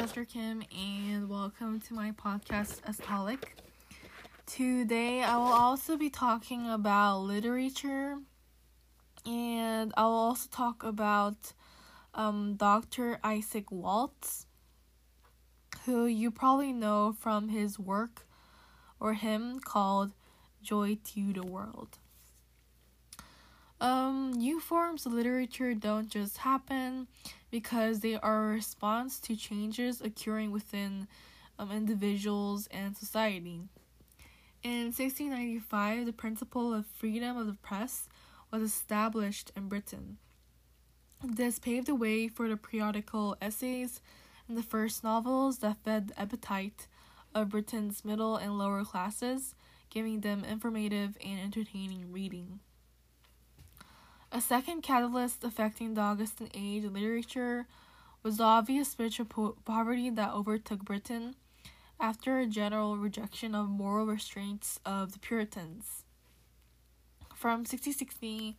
Esther Kim, and welcome to my podcast, Estolic. Today, I will also be talking about literature, and I will also talk about um, Dr. Isaac Watts, who you probably know from his work or him called Joy to the World. Um, new forms of literature don't just happen because they are a response to changes occurring within um, individuals and society. In 1695, the principle of freedom of the press was established in Britain. This paved the way for the periodical essays and the first novels that fed the appetite of Britain's middle and lower classes, giving them informative and entertaining reading. A second catalyst affecting the Augustan age literature was the obvious spiritual po- poverty that overtook Britain after a general rejection of moral restraints of the Puritans. From 1660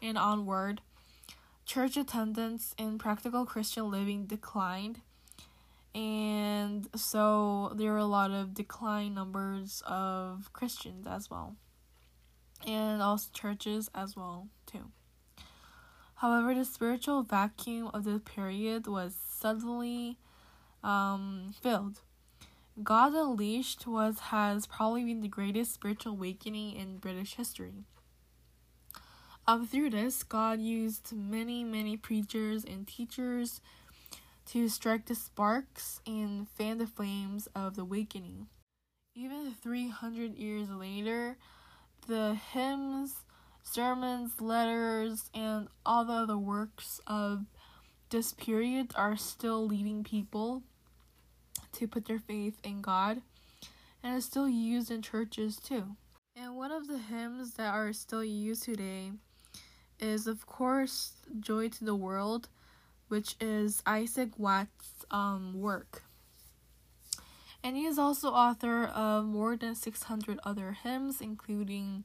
and onward, church attendance and practical Christian living declined, and so there were a lot of decline numbers of Christians as well and also churches as well too. However, the spiritual vacuum of the period was suddenly um, filled. God Unleashed was has probably been the greatest spiritual awakening in British history. Um, through this, God used many, many preachers and teachers to strike the sparks and fan the flames of the awakening. Even 300 years later, the hymns, sermons, letters, and all the other works of this period are still leading people to put their faith in God and is still used in churches too. And one of the hymns that are still used today is, of course, Joy to the World, which is Isaac Watts' um, work. And he is also author of more than 600 other hymns, including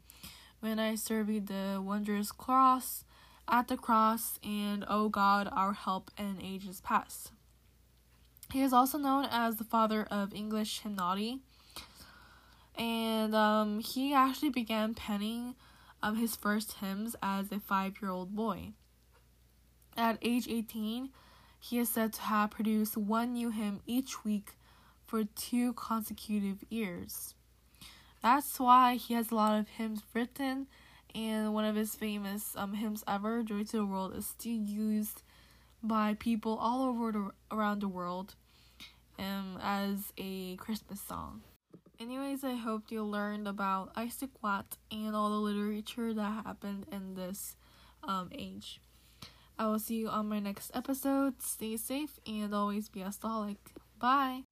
When I Surveyed the Wondrous Cross, At the Cross, and O God, Our Help in Ages Past. He is also known as the father of English hymnody, and um, he actually began penning um, his first hymns as a five year old boy. At age 18, he is said to have produced one new hymn each week for two consecutive years. That's why he has a lot of hymns written, and one of his famous um, hymns ever, Joy to the World, is still used by people all over the, around the world um, as a Christmas song. Anyways, I hope you learned about Isaac Watt and all the literature that happened in this um, age. I will see you on my next episode. Stay safe and always be a stolic. Bye.